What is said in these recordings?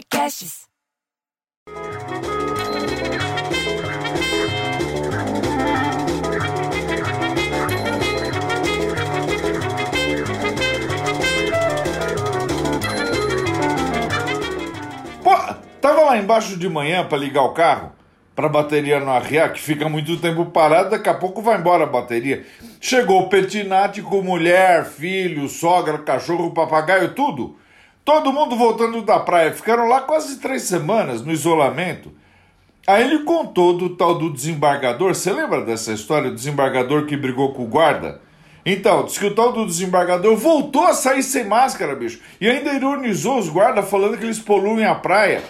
Podcasts. Pô, tava lá embaixo de manhã pra ligar o carro, pra bateria não arriar, que fica muito tempo parado, daqui a pouco vai embora a bateria. Chegou o Petinati com mulher, filho, sogra, cachorro, papagaio, tudo. Todo mundo voltando da praia. Ficaram lá quase três semanas no isolamento. Aí ele contou do tal do desembargador. Você lembra dessa história? O desembargador que brigou com o guarda? Então, disse que o tal do desembargador voltou a sair sem máscara, bicho. E ainda ironizou os guardas falando que eles poluem a praia.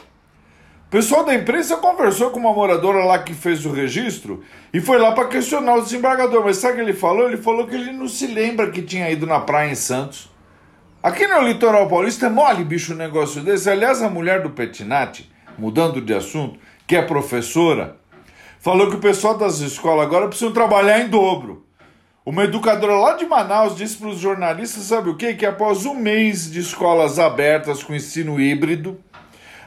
O pessoal da imprensa conversou com uma moradora lá que fez o registro e foi lá para questionar o desembargador. Mas sabe o que ele falou? Ele falou que ele não se lembra que tinha ido na praia em Santos. Aqui no litoral paulista é mole, bicho, um negócio desse. Aliás, a mulher do Petinati, mudando de assunto, que é professora, falou que o pessoal das escolas agora precisam trabalhar em dobro. Uma educadora lá de Manaus disse para os jornalistas, sabe o quê? Que após um mês de escolas abertas com ensino híbrido,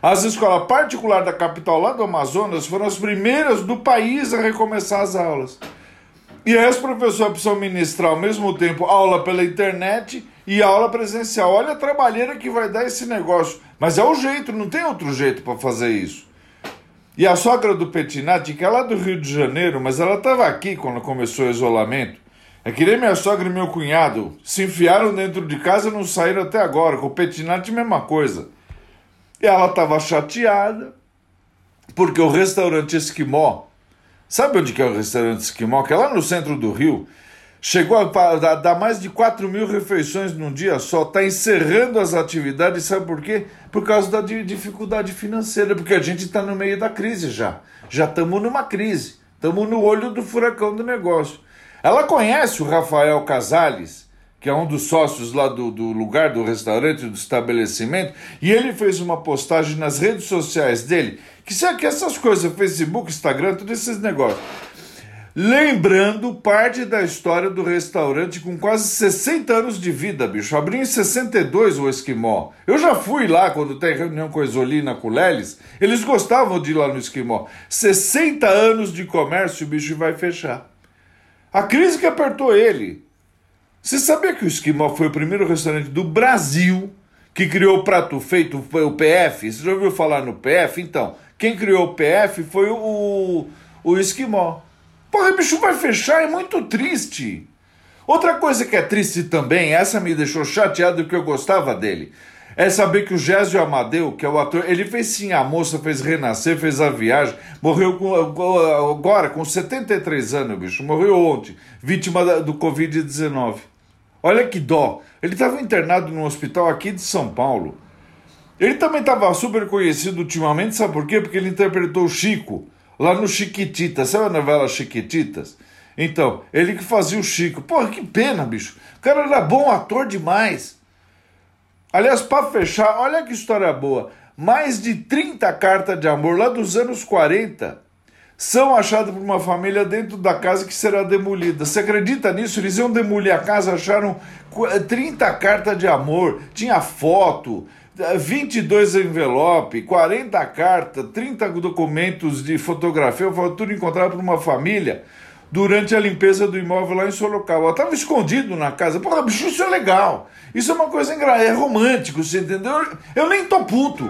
as escolas particulares da capital lá do Amazonas foram as primeiras do país a recomeçar as aulas. E aí os professores precisam ministrar ao mesmo tempo aula pela internet e aula presencial. Olha a trabalheira que vai dar esse negócio. Mas é o jeito, não tem outro jeito para fazer isso. E a sogra do Petinati, que é lá do Rio de Janeiro, mas ela estava aqui quando começou o isolamento. É que nem minha sogra e meu cunhado se enfiaram dentro de casa e não saíram até agora. Com o Petinati, mesma coisa. E ela estava chateada porque o restaurante Esquimó, sabe onde que é o restaurante Esquimó? Que é lá no centro do Rio. Chegou a dar mais de 4 mil refeições num dia só, está encerrando as atividades, sabe por quê? Por causa da dificuldade financeira, porque a gente está no meio da crise já. Já estamos numa crise, estamos no olho do furacão do negócio. Ela conhece o Rafael Casales, que é um dos sócios lá do, do lugar, do restaurante, do estabelecimento, e ele fez uma postagem nas redes sociais dele, que sabe que essas coisas, Facebook, Instagram, todos esses negócios Lembrando parte da história do restaurante com quase 60 anos de vida, bicho. Abriu em 62 o Esquimó. Eu já fui lá quando tem reunião com a Isolina, com o Lelis. Eles gostavam de ir lá no Esquimó. 60 anos de comércio, o bicho vai fechar. A crise que apertou ele. Você sabia que o Esquimó foi o primeiro restaurante do Brasil que criou o prato feito, foi o PF? Você já ouviu falar no PF? Então, quem criou o PF foi o, o Esquimó. Porra, bicho vai fechar, é muito triste. Outra coisa que é triste também, essa me deixou chateado que eu gostava dele, é saber que o Gésio Amadeu, que é o ator, ele fez sim a moça, fez renascer, fez a viagem, morreu com, agora com 73 anos, bicho, morreu ontem, vítima do Covid-19. Olha que dó. Ele estava internado num hospital aqui de São Paulo. Ele também estava super conhecido ultimamente, sabe por quê? Porque ele interpretou o Chico lá no Chiquititas, sabe a novela Chiquititas? Então, ele que fazia o Chico. Porra, que pena, bicho. O cara era bom ator demais. Aliás, para fechar, olha que história boa. Mais de 30 cartas de amor lá dos anos 40 são achadas por uma família dentro da casa que será demolida. Você acredita nisso? Eles iam demolir a casa, acharam 30 cartas de amor, tinha foto, 22 envelope, 40 cartas, 30 documentos de fotografia, tudo encontrado por uma família durante a limpeza do imóvel lá em Sorocaba. Estava escondido na casa. Porra, bicho, isso é legal. Isso é uma coisa engraçada, é romântico, você entendeu? Eu nem tô puto.